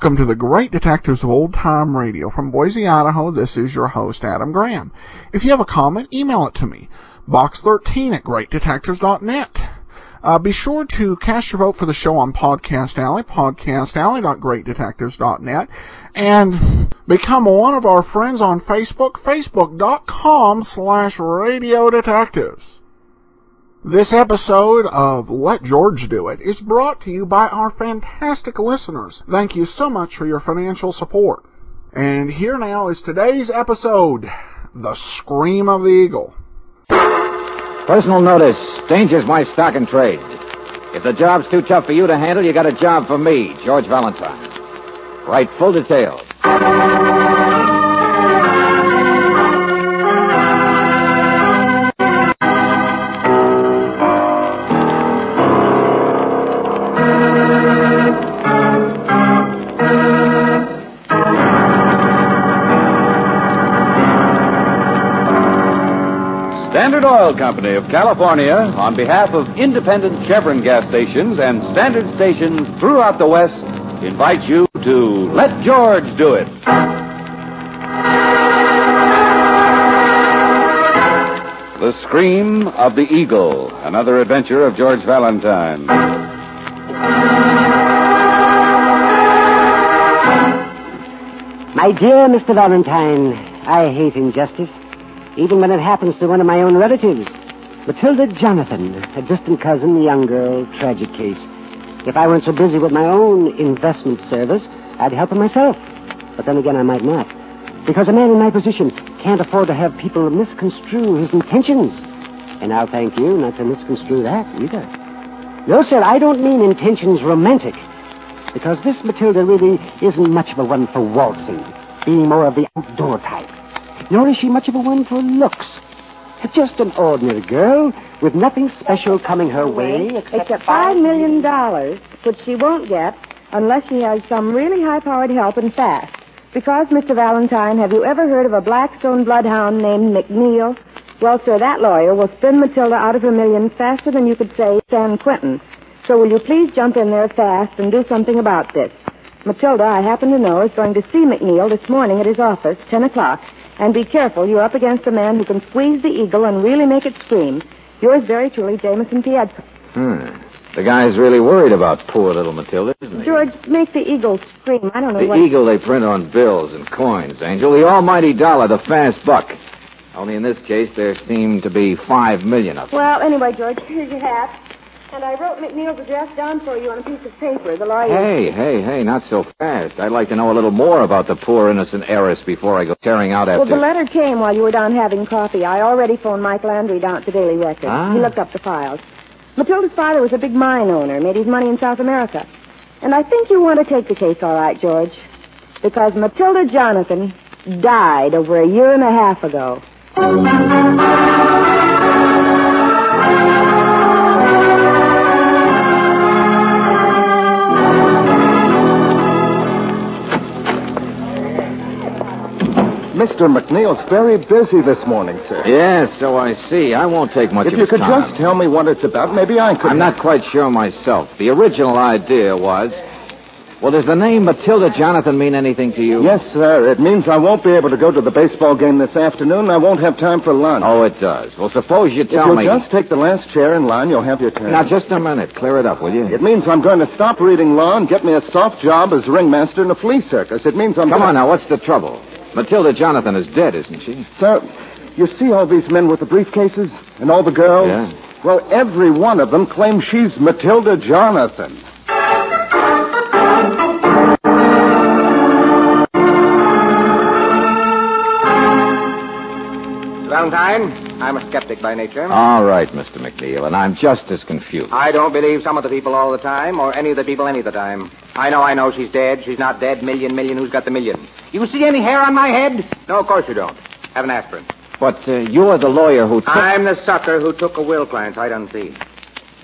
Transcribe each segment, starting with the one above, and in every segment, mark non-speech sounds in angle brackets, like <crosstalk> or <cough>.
Welcome to the Great Detectives of Old Time Radio. From Boise, Idaho, this is your host, Adam Graham. If you have a comment, email it to me. Box13 at greatdetectives.net. Uh, be sure to cast your vote for the show on Podcast Alley, podcastalley.greatdetectives.net, and become one of our friends on Facebook, facebook.com slash radio detectives. This episode of Let George Do It is brought to you by our fantastic listeners. Thank you so much for your financial support. And here now is today's episode, The Scream of the Eagle. Personal notice. Danger's my stock and trade. If the job's too tough for you to handle, you got a job for me, George Valentine. Write full details. Oil Company of California, on behalf of independent Chevron gas stations and standard stations throughout the West, invite you to Let George Do It. The Scream of the Eagle, another adventure of George Valentine. My dear Mr. Valentine, I hate injustice, even when it happens to one of my own relatives. Matilda Jonathan, a distant cousin, a young girl, tragic case. If I weren't so busy with my own investment service, I'd help her myself. But then again, I might not. Because a man in my position can't afford to have people misconstrue his intentions. And I'll thank you not to misconstrue that either. No, sir, I don't mean intentions romantic. Because this Matilda really isn't much of a one for waltzing, being more of the outdoor type. Nor is she much of a one for looks. Just an ordinary girl with nothing special coming her way except, Except five million dollars, which she won't get unless she has some really high-powered help and fast. Because, Mr. Valentine, have you ever heard of a Blackstone bloodhound named McNeil? Well, sir, that lawyer will spin Matilda out of her millions faster than you could say San Quentin. So will you please jump in there fast and do something about this? Matilda, I happen to know, is going to see McNeil this morning at his office, 10 o'clock. And be careful, you're up against a man who can squeeze the eagle and really make it scream. Yours very truly, Jameson Piazza. Hmm. The guy's really worried about poor little Matilda, isn't he? George, make the eagle scream. I don't know The what... eagle they print on bills and coins, Angel. The almighty dollar, the fast buck. Only in this case, there seem to be five million of them. Well, anyway, George, <laughs> here's your hat. And I wrote McNeil's address down for you on a piece of paper. The lawyer... Hey, hey, hey, not so fast. I'd like to know a little more about the poor innocent heiress before I go tearing out after... Well, the letter came while you were down having coffee. I already phoned Mike Landry down at the Daily Record. Ah. He looked up the files. Matilda's father was a big mine owner, made his money in South America. And I think you want to take the case all right, George. Because Matilda Jonathan died over a year and a half ago. Mr. McNeil's very busy this morning, sir. Yes, so I see. I won't take much time. If you could just tell me what it's about, maybe I could. I'm not quite sure myself. The original idea was... Well, does the name Matilda Jonathan mean anything to you? Yes, sir. It means I won't be able to go to the baseball game this afternoon. and I won't have time for lunch. Oh, it does. Well, suppose you if tell you'll me... just take the last chair in line, you'll have your turn. Now, just a minute. Clear it up, will you? It means I'm going to stop reading law and get me a soft job as ringmaster in a flea circus. It means I'm Come gonna... on now, what's the trouble? Matilda Jonathan is dead, isn't she? Sir, you see all these men with the briefcases and all the girls? Yeah. Well, every one of them claims she's Matilda Jonathan. Valentine, I'm a skeptic by nature. All right, Mr. McNeil, and I'm just as confused. I don't believe some of the people all the time, or any of the people any of the time. I know, I know. She's dead. She's not dead. Million, million. Who's got the million? You see any hair on my head? No, of course you don't. Have an aspirin. But uh, you're the lawyer who took... I'm the sucker who took a will client sight unseen.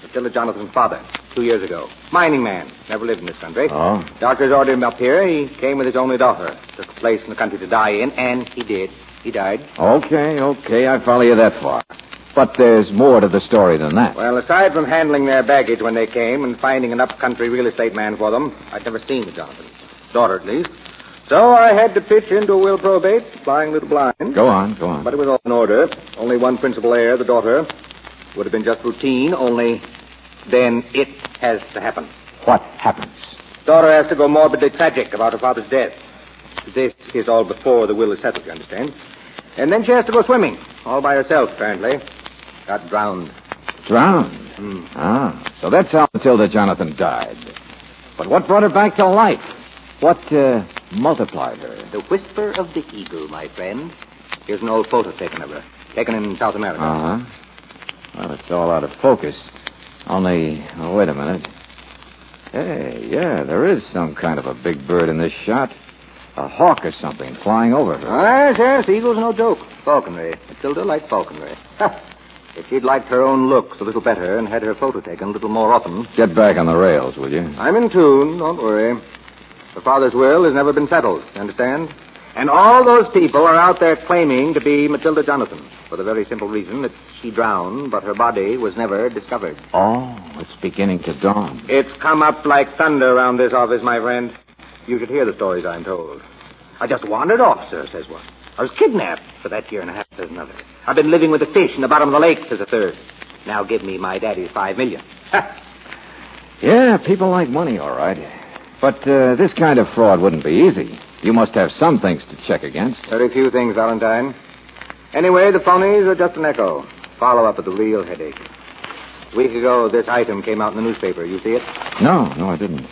Priscilla Jonathan's father, two years ago. Mining man. Never lived in this country. Oh? Doctors ordered him up here. He came with his only daughter. Took a place in the country to die in, and he did. He died. Okay, okay. I follow you that far. But there's more to the story than that. Well, aside from handling their baggage when they came and finding an up-country real estate man for them, I'd never seen the Jonathans. Daughter, at least. So I had to pitch into a will probate, flying a little blind. Go on, go on. But it was all in order. Only one principal heir, the daughter. Would have been just routine, only then it has to happen. What happens? Daughter has to go morbidly tragic about her father's death. This is all before the will is settled, you understand? And then she has to go swimming, all by herself, apparently. Got drowned. Drowned. Hmm. Ah, so that's how Matilda Jonathan died. But what brought her back to life? What uh, multiplied her? The whisper of the eagle, my friend. Here's an old photo taken of her. Taken in South America. Uh huh. Well, it's all out of focus. Only, oh, wait a minute. Hey, yeah, there is some kind of a big bird in this shot. A hawk or something flying over her. Yes, yes, eagle's no joke. Falconry. Matilda liked falconry. Ha! If she'd liked her own looks a little better and had her photo taken a little more often. Get back on the rails, will you? I'm in tune, don't worry. Her father's will has never been settled, you understand? And all those people are out there claiming to be Matilda Jonathan for the very simple reason that she drowned, but her body was never discovered. Oh, it's beginning to dawn. It's come up like thunder around this office, my friend. You should hear the stories I'm told. I just wandered off, sir, says one. I was kidnapped for that year and a half, says another. I've been living with the fish in the bottom of the lake, says a third. Now give me my daddy's five million. Ha! Yeah, people like money, all right. But uh, this kind of fraud wouldn't be easy. You must have some things to check against. Very few things, Valentine. Anyway, the phonies are just an echo. Follow up of the real headache. A week ago, this item came out in the newspaper. You see it? No, no, I didn't.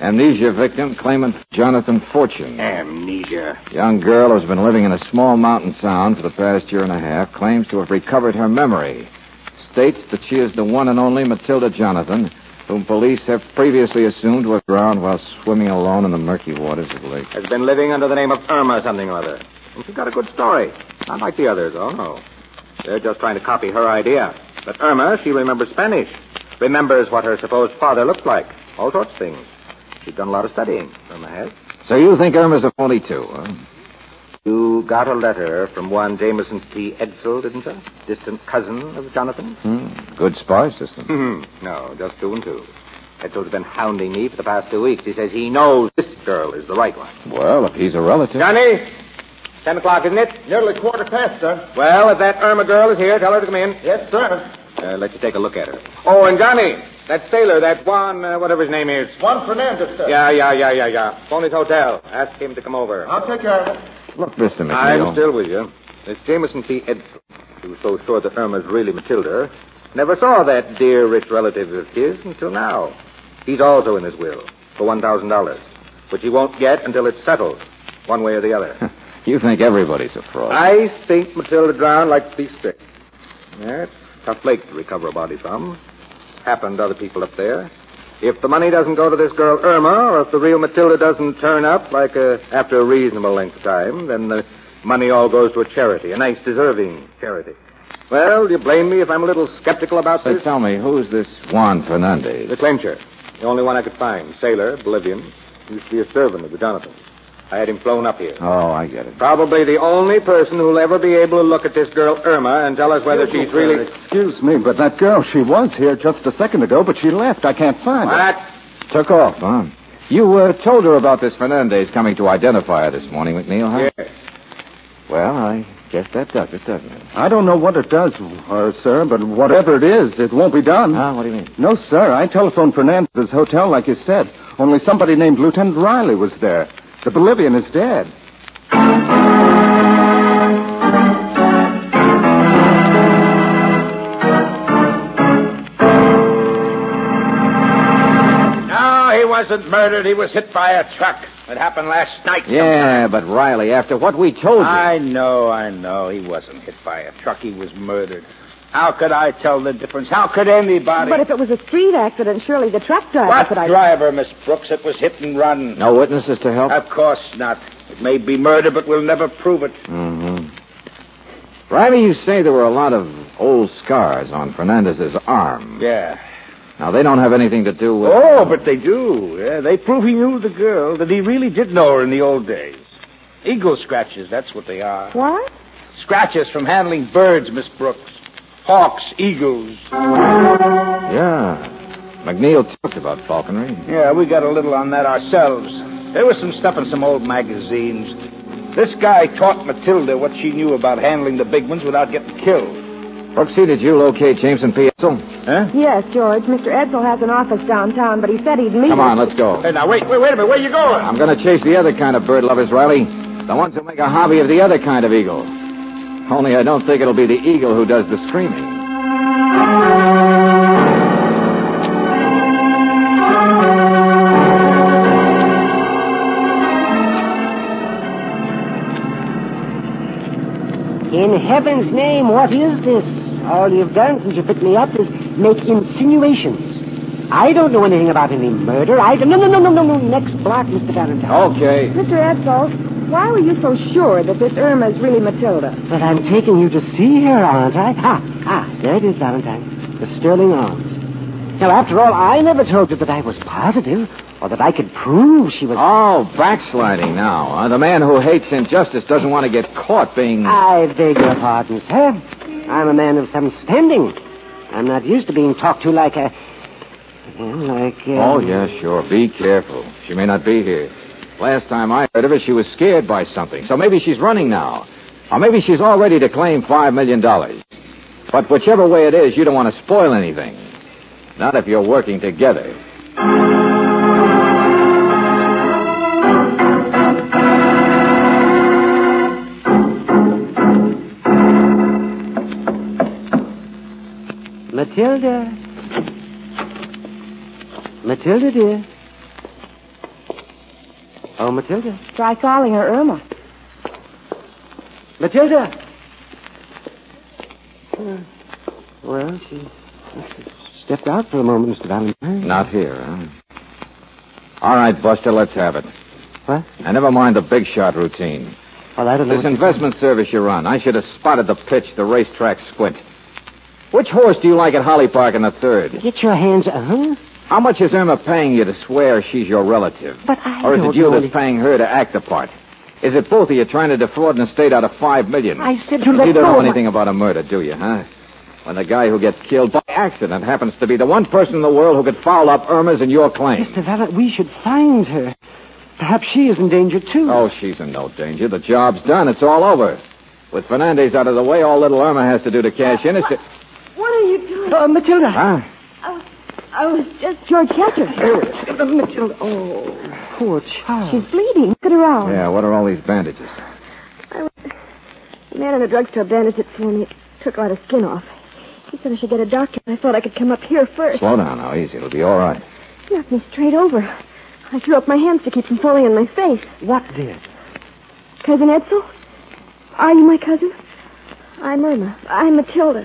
Amnesia victim, claimant Jonathan Fortune. Amnesia. Young girl who's been living in a small mountain town for the past year and a half claims to have recovered her memory. States that she is the one and only Matilda Jonathan, whom police have previously assumed was drowned while swimming alone in the murky waters of the lake. Has been living under the name of Irma something or other. And she's got a good story. Not like the others, oh no. They're just trying to copy her idea. But Irma, she remembers Spanish. Remembers what her supposed father looked like. All sorts of things. She's done a lot of studying, Irma has. So you think Irma's a phony too, huh? You got a letter from one Jameson T. Edsel, didn't you? Distant cousin of Jonathan? Hmm. Good spy system. Hmm. <laughs> no, just two and two. Edsel's been hounding me for the past two weeks. He says he knows this girl is the right one. well, if he's a relative. Johnny! Ten o'clock, isn't it? Nearly quarter past, sir. Well, if that Irma girl is here, tell her to come in. Yes, sir. Uh, let you take a look at her. Oh, and Johnny, that sailor, that Juan, uh, whatever his name is. Juan Fernandez, sir. Yeah, yeah, yeah, yeah, yeah. Phone his Hotel. Ask him to come over. I'll take care of it. Look, Mr. McNeil. I'm still with you. This Jameson T. Edsel, who was so sure that Irma's really Matilda, never saw that dear rich relative of his until now. He's also in his will for $1,000, which he won't get until it's settled, one way or the other. <laughs> You think everybody's a fraud. I think Matilda drowned like the stick. Yeah, it's a tough lake to recover a body from. Happened to other people up there. If the money doesn't go to this girl Irma, or if the real Matilda doesn't turn up like uh after a reasonable length of time, then the money all goes to a charity, a nice, deserving charity. Well, do you blame me if I'm a little skeptical about So this? tell me, who's this Juan Fernandez? The clincher. The only one I could find. Sailor, Bolivian. Used to be a servant of the Jonathans. I had him flown up here. Oh, I get it. Probably the only person who'll ever be able to look at this girl Irma and tell us whether she's really. Excuse me, but that girl, she was here just a second ago, but she left. I can't find her. What? Took off, huh? You uh, told her about this Fernandez coming to identify her this morning, McNeil, huh? Yes. Well, I guess that does it, doesn't it? I don't know what it does, uh, sir, but whatever it is, it won't be done. Ah, what do you mean? No, sir. I telephoned Fernandez's hotel like you said. Only somebody named Lieutenant Riley was there. The Bolivian is dead. Wasn't murdered. He was hit by a truck. It happened last night. Yeah, but Riley, after what we told you. I know, I know. He wasn't hit by a truck. He was murdered. How could I tell the difference? How could anybody? But if it was a street accident, surely the truck driver what could I... driver, Miss Brooks? It was hit and run. No witnesses to help? Of course not. It may be murder, but we'll never prove it. Mm-hmm. Riley, you say there were a lot of old scars on Fernandez's arm. Yeah. Now, they don't have anything to do with... Oh, but they do. Yeah, they prove he knew the girl, that he really did know her in the old days. Eagle scratches, that's what they are. What? Scratches from handling birds, Miss Brooks. Hawks, eagles. Yeah. McNeil talked about falconry. Yeah, we got a little on that ourselves. There was some stuff in some old magazines. This guy taught Matilda what she knew about handling the big ones without getting killed. Brooksy, did you locate Jameson P. Edsel? Huh? Yes, George. Mr. Edsel has an office downtown, but he said he'd meet Come on, let's go. Hey, now, wait, wait, wait a minute. Where you going? I'm going to chase the other kind of bird lovers, Riley. The ones who make a hobby of the other kind of eagle. Only I don't think it'll be the eagle who does the screaming. In heaven's name, what is this? All you've done since you picked me up is make insinuations. I don't know anything about any murder. I don't... No, no, no, no, no, no. Next block, Mr. Valentine. Okay. Mr. Edsel, why were you so sure that this Irma is really Matilda? But I'm taking you to see her, aren't I? Ah, ah, there it is, Valentine. The Sterling Arms. Now, after all, I never told you that I was positive or that I could prove she was... Oh, backsliding now. huh? the man who hates injustice doesn't want to get caught being. I beg your pardon, sir. I'm a man of some standing. I'm not used to being talked to like a... Like, uh... Oh, yeah, sure. Be careful. She may not be here. Last time I heard of her, she was scared by something. So maybe she's running now. Or maybe she's all ready to claim $5 million. But whichever way it is, you don't want to spoil anything. Not if you're working together. Matilda. Matilda, dear. Oh, Matilda. Try calling her Irma. Matilda! Uh, well, she, she stepped out for a moment, Mr. Valentine. Not here, huh? All right, Buster, let's have it. What? And never mind the big shot routine. Well, I don't know. This investment service you run, I should have spotted the pitch, the racetrack squint. Which horse do you like at Holly Park in the third? Get your hands... Uh-huh. How much is Irma paying you to swear she's your relative? But I Or is don't it you know that's paying her to act the part? Is it both of you trying to defraud an estate out of five million? I said to let You don't go know of my- anything about a murder, do you, huh? When the guy who gets killed by accident happens to be the one person in the world who could foul up Irma's and your claim. Mr. Valentine, we should find her. Perhaps she is in danger, too. Oh, she's in no danger. The job's done. It's all over. With Fernandez out of the way, all little Irma has to do to cash in is to... What are you doing? Uh, Matilda. Huh? I was, I was just George Catcher. Uh, Matilda. Oh, poor child. She's bleeding. Look at her arm. Yeah, what are all these bandages? I was, the man in the drugstore bandaged it for me. Took a lot of skin off. He said I should get a doctor. I thought I could come up here first. Slow down now, easy. It'll be all right. He knocked me straight over. I threw up my hands to keep from falling on my face. What did? Cousin Edsel? Are you my cousin? I'm Irma. I'm Matilda.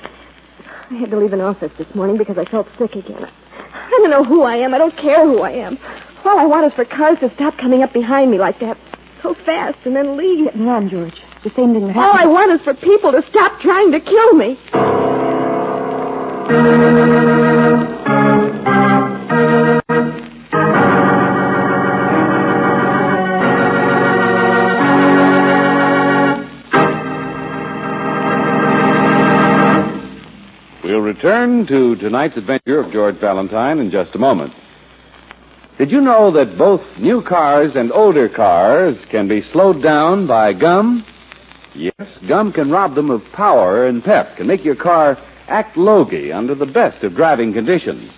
I had to leave an office this morning because I felt sick again. I don't know who I am. I don't care who I am. All I want is for cars to stop coming up behind me like that so fast and then leave. Get on, George. The same thing that All I want is for people to stop trying to kill me. Return to tonight's adventure of George Valentine in just a moment. Did you know that both new cars and older cars can be slowed down by gum? Yes, gum can rob them of power and pep, can make your car act logy under the best of driving conditions.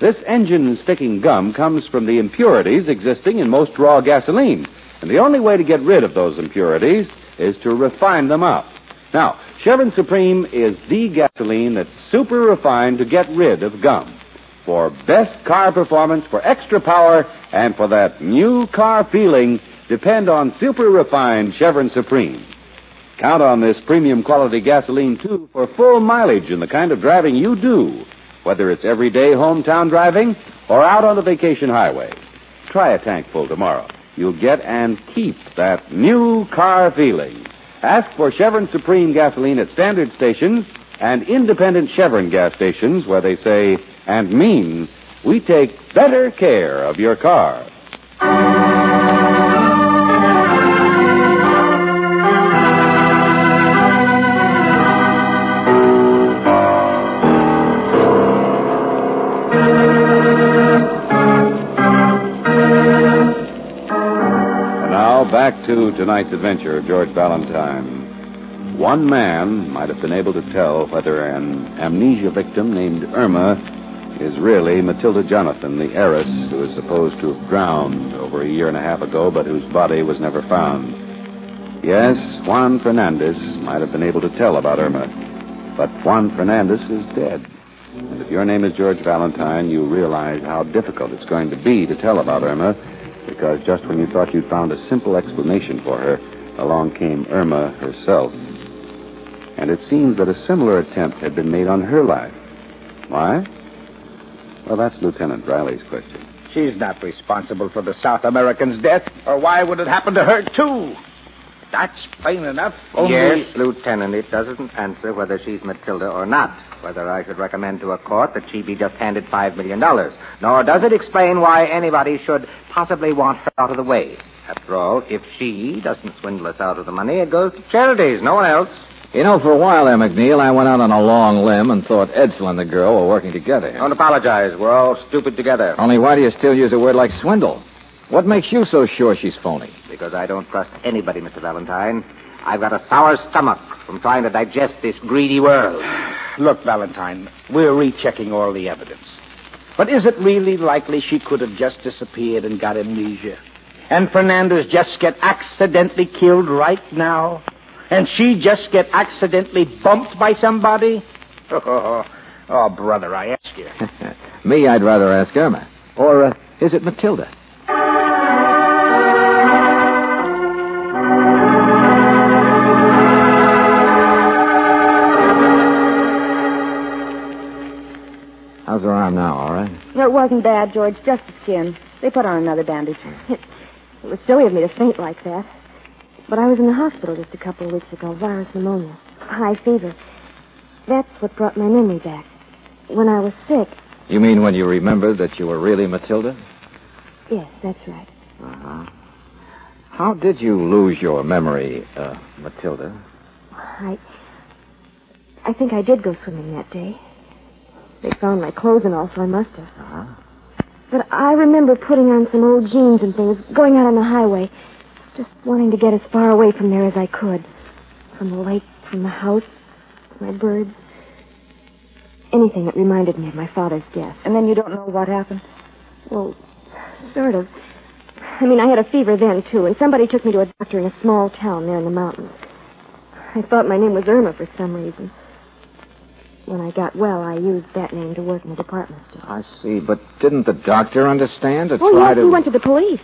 This engine sticking gum comes from the impurities existing in most raw gasoline, and the only way to get rid of those impurities is to refine them up. Now, Chevron Supreme is the gasoline that's super refined to get rid of gum. For best car performance, for extra power, and for that new car feeling, depend on super refined Chevron Supreme. Count on this premium quality gasoline, too, for full mileage in the kind of driving you do, whether it's everyday hometown driving or out on the vacation highway. Try a tank full tomorrow. You'll get and keep that new car feeling. Ask for Chevron Supreme gasoline at standard stations and independent Chevron gas stations where they say and mean we take better care of your car. Back to tonight's adventure of George Valentine. One man might have been able to tell whether an amnesia victim named Irma is really Matilda Jonathan, the heiress who is supposed to have drowned over a year and a half ago, but whose body was never found. Yes, Juan Fernandez might have been able to tell about Irma, but Juan Fernandez is dead. And if your name is George Valentine, you realize how difficult it's going to be to tell about Irma, because just when you thought you'd found a simple explanation for her, along came Irma herself. And it seems that a similar attempt had been made on her life. Why? Well, that's Lieutenant Riley's question. She's not responsible for the South American's death, or why would it happen to her, too? That's plain enough. Only... Yes, Lieutenant, it doesn't answer whether she's Matilda or not. Whether I should recommend to a court that she be just handed $5 million. Nor does it explain why anybody should possibly want her out of the way. After all, if she doesn't swindle us out of the money, it goes to charities, no one else. You know, for a while there, McNeil, I went out on a long limb and thought Edsel and the girl were working together. Don't apologize. We're all stupid together. Only why do you still use a word like swindle? What makes you so sure she's phony? Because I don't trust anybody, Mr. Valentine. I've got a sour stomach from trying to digest this greedy world. Look, Valentine, we're rechecking all the evidence. But is it really likely she could have just disappeared and got amnesia? And Fernandez just get accidentally killed right now? And she just get accidentally bumped by somebody? <laughs> Oh, oh brother, I ask you. <laughs> Me, I'd rather ask Irma. Or uh, is it Matilda? How's her arm now, all right? No, it wasn't bad, George. Just the skin. They put on another bandage. It, <laughs> it was silly of me to faint like that. But I was in the hospital just a couple of weeks ago. Virus pneumonia. High fever. That's what brought my memory back. When I was sick. You mean when you remembered that you were really Matilda? Yes, that's right. Uh-huh. How did you lose your memory, uh, Matilda? I. I think I did go swimming that day. They found my clothes and all, so I must have. Uh-huh. But I remember putting on some old jeans and things, going out on the highway, just wanting to get as far away from there as I could. From the lake, from the house, my birds. Anything that reminded me of my father's death. And then you don't know what happened? Well, sort of. I mean, I had a fever then, too, and somebody took me to a doctor in a small town there in the mountains. I thought my name was Irma for some reason. When I got well, I used that name to work in the department store. I see, but didn't the doctor understand to Oh, try yes, to... he went to the police.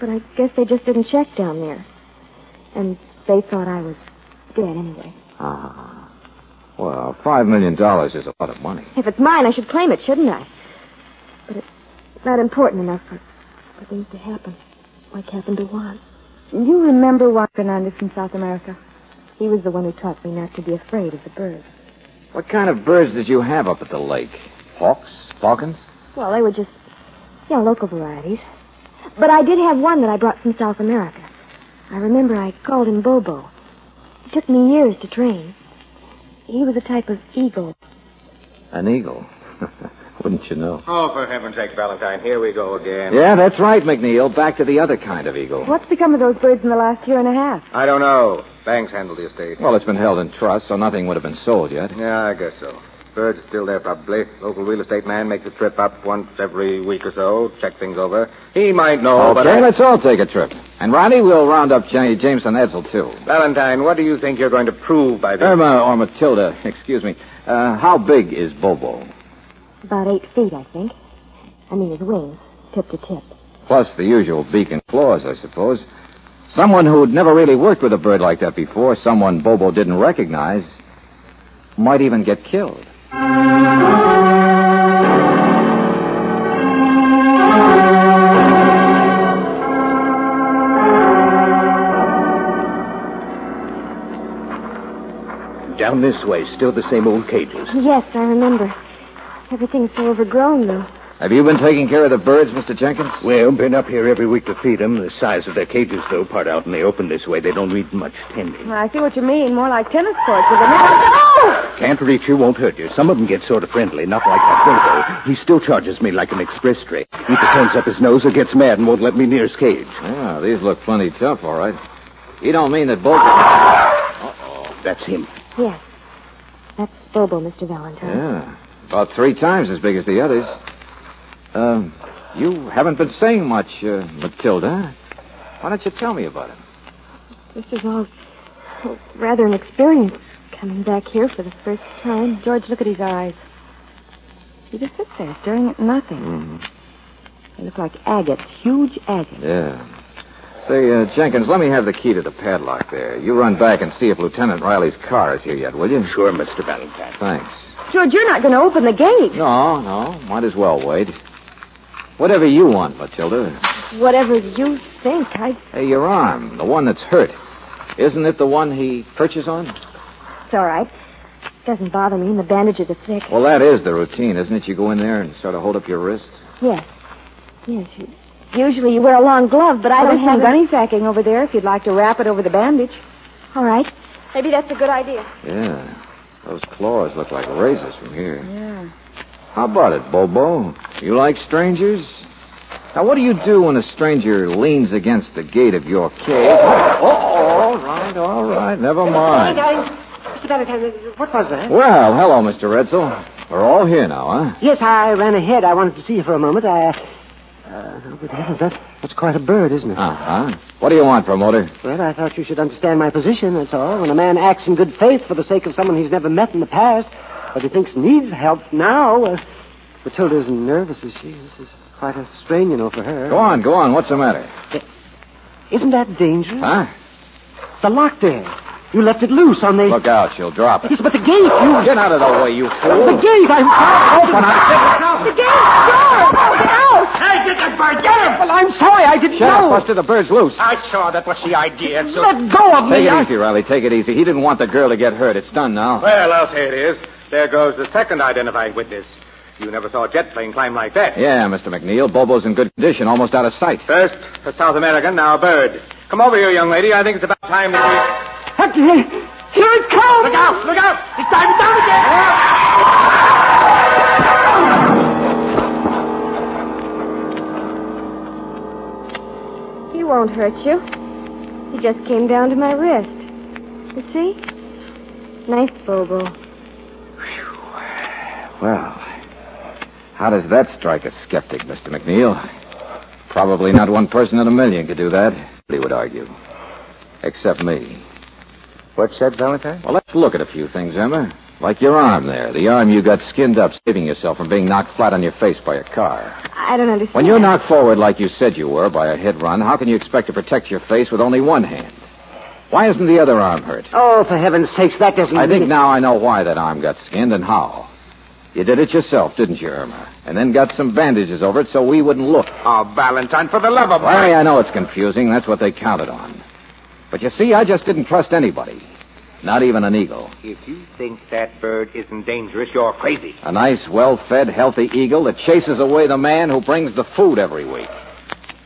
But I guess they just didn't check down there. And they thought I was dead anyway. Ah. Well, five million dollars is a lot of money. If it's mine, I should claim it, shouldn't I? But it's not important enough for, for things to happen, like happened to Juan. You remember Juan Fernandez from South America? He was the one who taught me not to be afraid of the birds. What kind of birds did you have up at the lake? Hawks? Falcons? Well, they were just, you know, local varieties. But I did have one that I brought from South America. I remember I called him Bobo. It took me years to train. He was a type of eagle. An eagle. <laughs> Wouldn't you know? Oh, for heaven's sake, Valentine, here we go again. Yeah, that's right, McNeil. Back to the other kind of eagle. What's become of those birds in the last year and a half? I don't know. Banks handled the estate. Well, it's been held in trust, so nothing would have been sold yet. Yeah, I guess so. Birds are still there, probably. Local real estate man makes a trip up once every week or so, check things over. He might know, but okay, I... let's all take a trip. And Ronnie, we'll round up J- Jameson Edsel, too. Valentine, what do you think you're going to prove by this? Irma or Matilda, <laughs> excuse me. Uh, how big is Bobo? About eight feet, I think. I mean, his wings, tip to tip. Plus the usual beak and claws, I suppose. Someone who'd never really worked with a bird like that before, someone Bobo didn't recognize, might even get killed. Down this way, still the same old cages. Yes, I remember. Everything's so overgrown, though. Have you been taking care of the birds, Mr. Jenkins? Well, been up here every week to feed them. The size of their cages, though, part out in the open this way, they don't need much tending. I see what you mean. More like tennis courts with a net. Oh! Can't reach you, won't hurt you. Some of them get sort of friendly, not like that Bobo. He still charges me like an express train. Either turns up his nose or gets mad and won't let me near his cage. Yeah, these look plenty tough, all right. You don't mean that both. Uh-oh. That's him. Yes. That's Bobo, Mr. Valentine. Yeah. About three times as big as the others. Um, you haven't been saying much, uh, Matilda. Why don't you tell me about him? This is all rather an experience coming back here for the first time. George, look at his eyes. He just sits there staring at nothing. Mm-hmm. They look like agates, huge agates. Yeah. Say, uh, Jenkins, let me have the key to the padlock there. You run back and see if Lieutenant Riley's car is here yet, will you? Sure, Mr. Valentine. Thanks. George, you're not going to open the gate. No, no. Might as well wait. Whatever you want, Matilda. Whatever you think. I. Hey, your arm, the one that's hurt. Isn't it the one he perches on? It's all right. Doesn't bother me, and the bandages are thick. Well, that is the routine, isn't it? You go in there and sort of hold up your wrist. Yes. Yes. you- Usually you wear a long glove, but I There's don't some have. a- gunny sacking over there if you'd like to wrap it over the bandage. All right. Maybe that's a good idea. Yeah. Those claws look like razors from here. Yeah. How about it, Bobo? You like strangers? Now, what do you do when a stranger leans against the gate of your cave? Oh, oh, oh. all right, all right. Never mind. Hey, Mr. Valentine, what was that? Well, hello, Mr. Edsel. We're all here now, huh? Yes, I ran ahead. I wanted to see you for a moment. I. Uh, Good heavens, that, that's quite a bird, isn't it? Uh-huh. What do you want, promoter? Well, I thought you should understand my position, that's all. When a man acts in good faith for the sake of someone he's never met in the past, but he thinks needs help now, uh, Matilda isn't nervous, is she? This is quite a strain, you know, for her. Go on, go on. What's the matter? Isn't that dangerous? Huh? The lock there. You left it loose on the... Look out, she'll drop it. Yes, but the gate, you... Get out of the way, you fool. The gate, I'm... Open, I The gate, George! Get out! Hey, get that bird! Get him! Well, I'm sorry, I didn't Shut know. up, Buster. The bird's loose. I saw that was the idea. So... Let go of me. Take it I- easy, Riley. Take it easy. He didn't want the girl to get hurt. It's done now. Well, I'll say it is. There goes the second identified witness. You never saw a jet plane climb like that. Yeah, Mr. McNeil. Bobo's in good condition, almost out of sight. First, a South American, now a bird. Come over here, young lady. I think it's about time that we... Here it comes! Look out! Look out! It's diving down again! He won't hurt you. He just came down to my wrist. You see? Nice Bobo. Well, how does that strike a skeptic, Mr. McNeil? Probably not one person in a million could do that, he would argue. Except me. What's that, Valentine? Well, let's look at a few things, Emma. Like your arm there. The arm you got skinned up saving yourself from being knocked flat on your face by a car. I don't understand. When you're knocked forward like you said you were by a head run, how can you expect to protect your face with only one hand? Why isn't the other arm hurt? Oh, for heaven's sakes, that doesn't I think now I know why that arm got skinned and how. You did it yourself, didn't you, Irma? And then got some bandages over it so we wouldn't look. Oh, Valentine, for the love of Larry, I know it's confusing. That's what they counted on. But you see, I just didn't trust anybody. Not even an eagle. If you think that bird isn't dangerous, you're crazy. A nice, well-fed, healthy eagle that chases away the man who brings the food every week.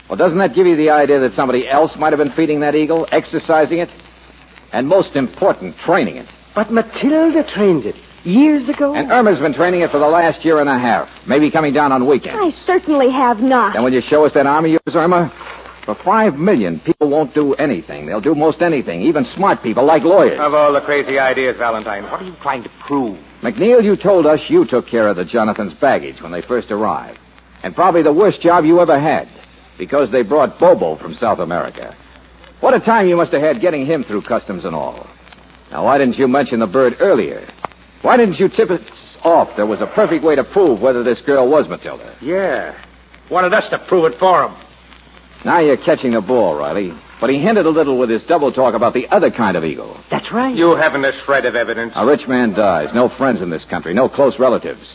Well, doesn't that give you the idea that somebody else might have been feeding that eagle, exercising it? And most important, training it. But Matilda trained it years ago. And Irma's been training it for the last year and a half, maybe coming down on weekends. I certainly have not. Then will you show us that arm of yours, Irma? For five million, people won't do anything. They'll do most anything, even smart people like lawyers. Of all the crazy ideas, Valentine, what are you trying to prove? McNeil, you told us you took care of the Jonathan's baggage when they first arrived. And probably the worst job you ever had, because they brought Bobo from South America. What a time you must have had getting him through customs and all. Now, why didn't you mention the bird earlier? Why didn't you tip us off there was a perfect way to prove whether this girl was Matilda? Yeah. Wanted us to prove it for him. Now you're catching the ball, Riley. But he hinted a little with his double talk about the other kind of eagle. That's right. You haven't a shred of evidence. A rich man dies, no friends in this country, no close relatives.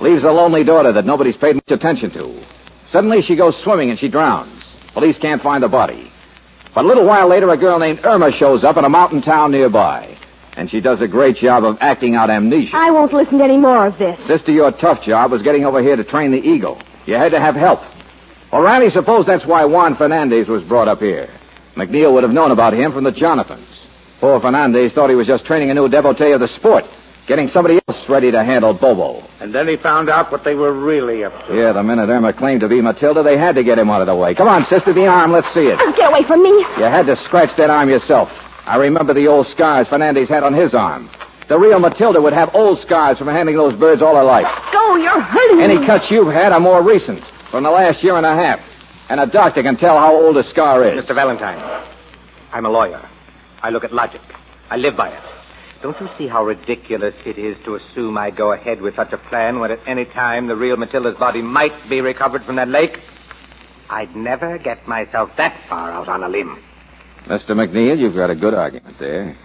Leaves a lonely daughter that nobody's paid much attention to. Suddenly she goes swimming and she drowns. Police can't find the body. But a little while later, a girl named Irma shows up in a mountain town nearby. And she does a great job of acting out amnesia. I won't listen to any more of this. Sister, your tough job was getting over here to train the eagle. You had to have help. Well, Riley, suppose that's why Juan Fernandez was brought up here. McNeil would have known about him from the Jonathans. Poor Fernandez thought he was just training a new devotee of the sport, getting somebody else ready to handle Bobo. And then he found out what they were really up to. Yeah, the minute Irma claimed to be Matilda, they had to get him out of the way. Come on, sister, the arm. Let's see it. Oh, get away from me. You had to scratch that arm yourself. I remember the old scars Fernandez had on his arm. The real Matilda would have old scars from handling those birds all her life. Go, you're hurting me. Any me. cuts you've had are more recent, from the last year and a half. And a doctor can tell how old a scar is. Mr. Valentine, I'm a lawyer. I look at logic. I live by it. Don't you see how ridiculous it is to assume I'd go ahead with such a plan when at any time the real Matilda's body might be recovered from that lake? I'd never get myself that far out on a limb. Mr. McNeil, you've got a good argument there.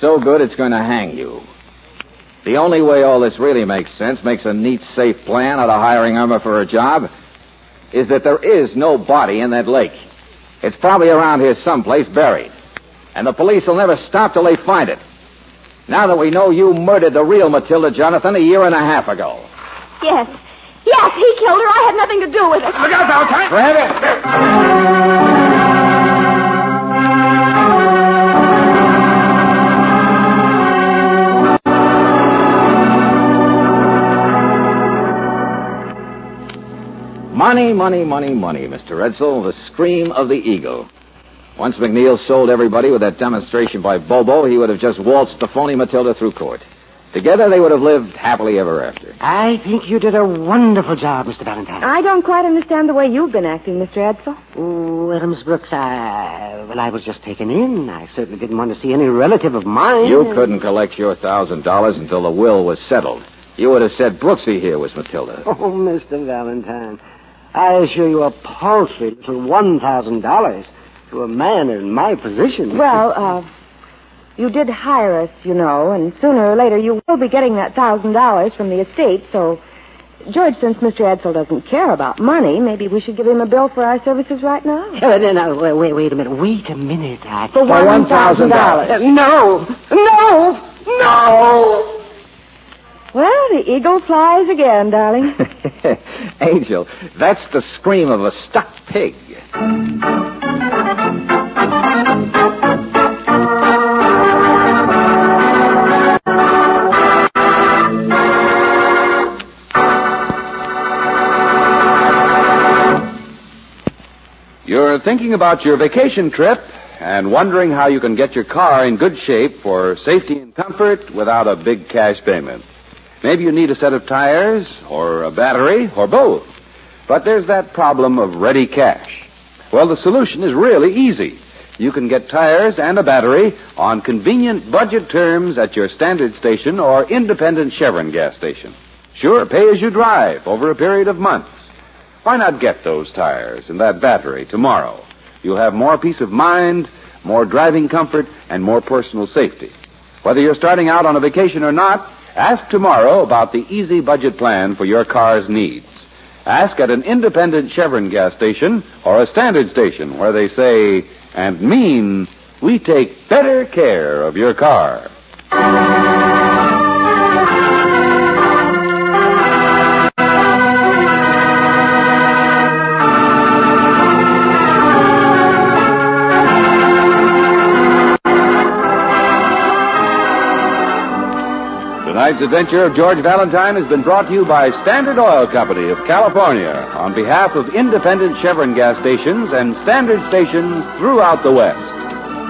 So good it's going to hang you. The only way all this really makes sense, makes a neat, safe plan out of hiring Irma for a job, is that there is no body in that lake. It's probably around here someplace buried. And the police will never stop till they find it. Now that we know you murdered the real Matilda Jonathan a year and a half ago. Yes. Yes, he killed her. I had nothing to do with it. Look out, Valentine! Grab it! Money, money, money, money, Mr. Edsel. The scream of the eagle. Once McNeil sold everybody with that demonstration by Bobo, he would have just waltzed the phony Matilda through court. Together, they would have lived happily ever after. I think you did a wonderful job, Mr. Valentine. I don't quite understand the way you've been acting, Mr. Edsel. Oh, well, Miss Brooks, I... Well, I was just taken in. I certainly didn't want to see any relative of mine. You couldn't collect your thousand dollars until the will was settled. You would have said Brooksy here was Matilda. Oh, Mr. Valentine, I assure you a paltry little $1,000 to a man in my position. Well, uh, you did hire us, you know, and sooner or later you will be getting that thousand dollars from the estate, so. George, since Mr. Edsel doesn't care about money, maybe we should give him a bill for our services right now. Uh, no, no, wait, wait, wait a minute. Wait a minute. I... For one thousand dollars. Uh, no! No! No! Well, the eagle flies again, darling. <laughs> Angel, that's the scream of a stuck pig. You're thinking about your vacation trip and wondering how you can get your car in good shape for safety and comfort without a big cash payment. Maybe you need a set of tires or a battery or both. But there's that problem of ready cash. Well, the solution is really easy. You can get tires and a battery on convenient budget terms at your standard station or independent Chevron gas station. Sure, pay as you drive over a period of months. Why not get those tires and that battery tomorrow? You'll have more peace of mind, more driving comfort, and more personal safety. Whether you're starting out on a vacation or not, ask tomorrow about the easy budget plan for your car's needs. Ask at an independent Chevron gas station or a standard station where they say and mean we take better care of your car. Tonight's adventure of George Valentine has been brought to you by Standard Oil Company of California on behalf of independent Chevron gas stations and standard stations throughout the West.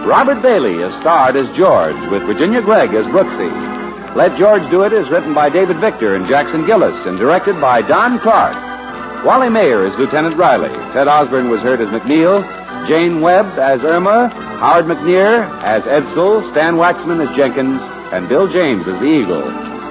Robert Bailey is starred as George with Virginia Gregg as Brooksy. Let George Do It is written by David Victor and Jackson Gillis and directed by Don Clark. Wally Maher is Lieutenant Riley. Ted Osborne was heard as McNeil. Jane Webb as Irma. Howard McNear as Edsel. Stan Waxman as Jenkins. And Bill James as the Eagle.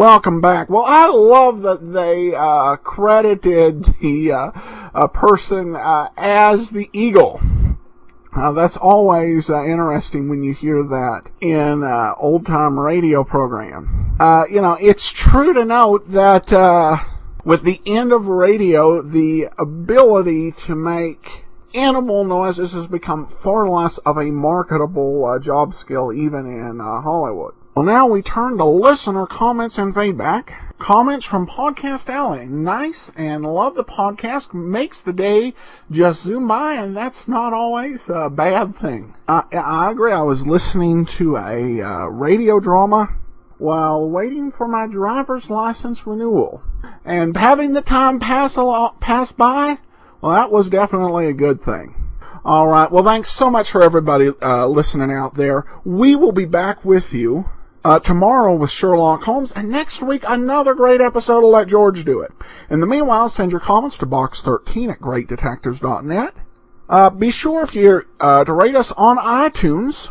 Welcome back. Well, I love that they uh, credited the uh, person uh, as the eagle. Uh, that's always uh, interesting when you hear that in uh, old time radio programs. Uh, you know, it's true to note that uh, with the end of radio, the ability to make animal noises has become far less of a marketable job skill even in Hollywood. Well, now we turn to listener comments and feedback. Comments from Podcast Alley. Nice and love the podcast. Makes the day just zoom by, and that's not always a bad thing. I, I agree. I was listening to a uh, radio drama while waiting for my driver's license renewal, and having the time pass a lot, pass by. Well, that was definitely a good thing. All right. Well, thanks so much for everybody uh, listening out there. We will be back with you uh, tomorrow with Sherlock Holmes, and next week another great episode of Let George Do It. In the meanwhile, send your comments to box13 at greatdetectives.net. Uh, be sure if you're uh, to rate us on iTunes.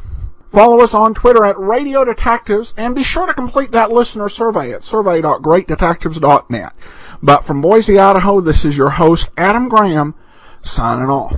Follow us on Twitter at Radio Detectives, and be sure to complete that listener survey at survey.greatdetectives.net. But from Boise, Idaho, this is your host, Adam Graham, signing off.